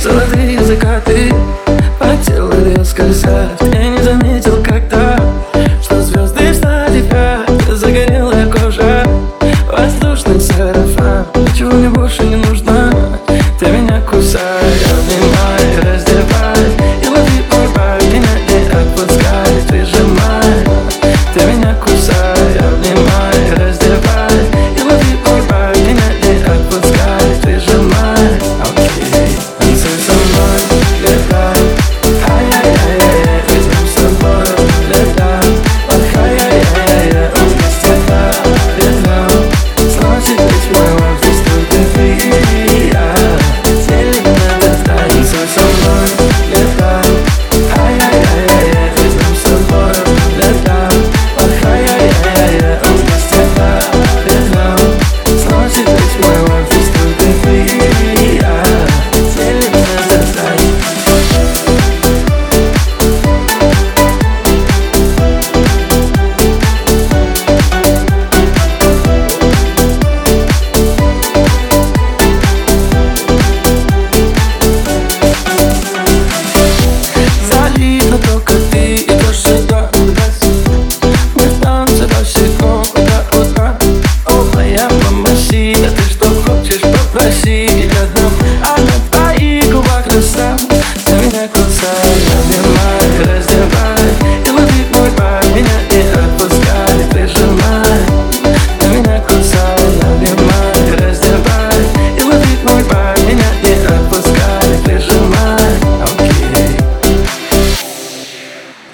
Золотые закаты по телу резко скользят. Я не заметил когда, что звезды стали пять Загорелая кожа, воздушный сарафан. Ничего мне больше не нужно, ты меня кусаешь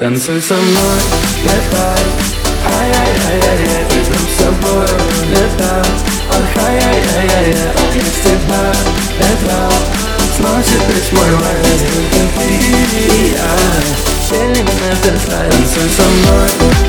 Then say some more, let's fly Ay, ay, ay, ay, ay, ay Say some more, let's fly Oh, ay, ay, ay, ay, ay Oh, yes, say bye, let's fly Smash it, bitch, more, more, more Let's fly,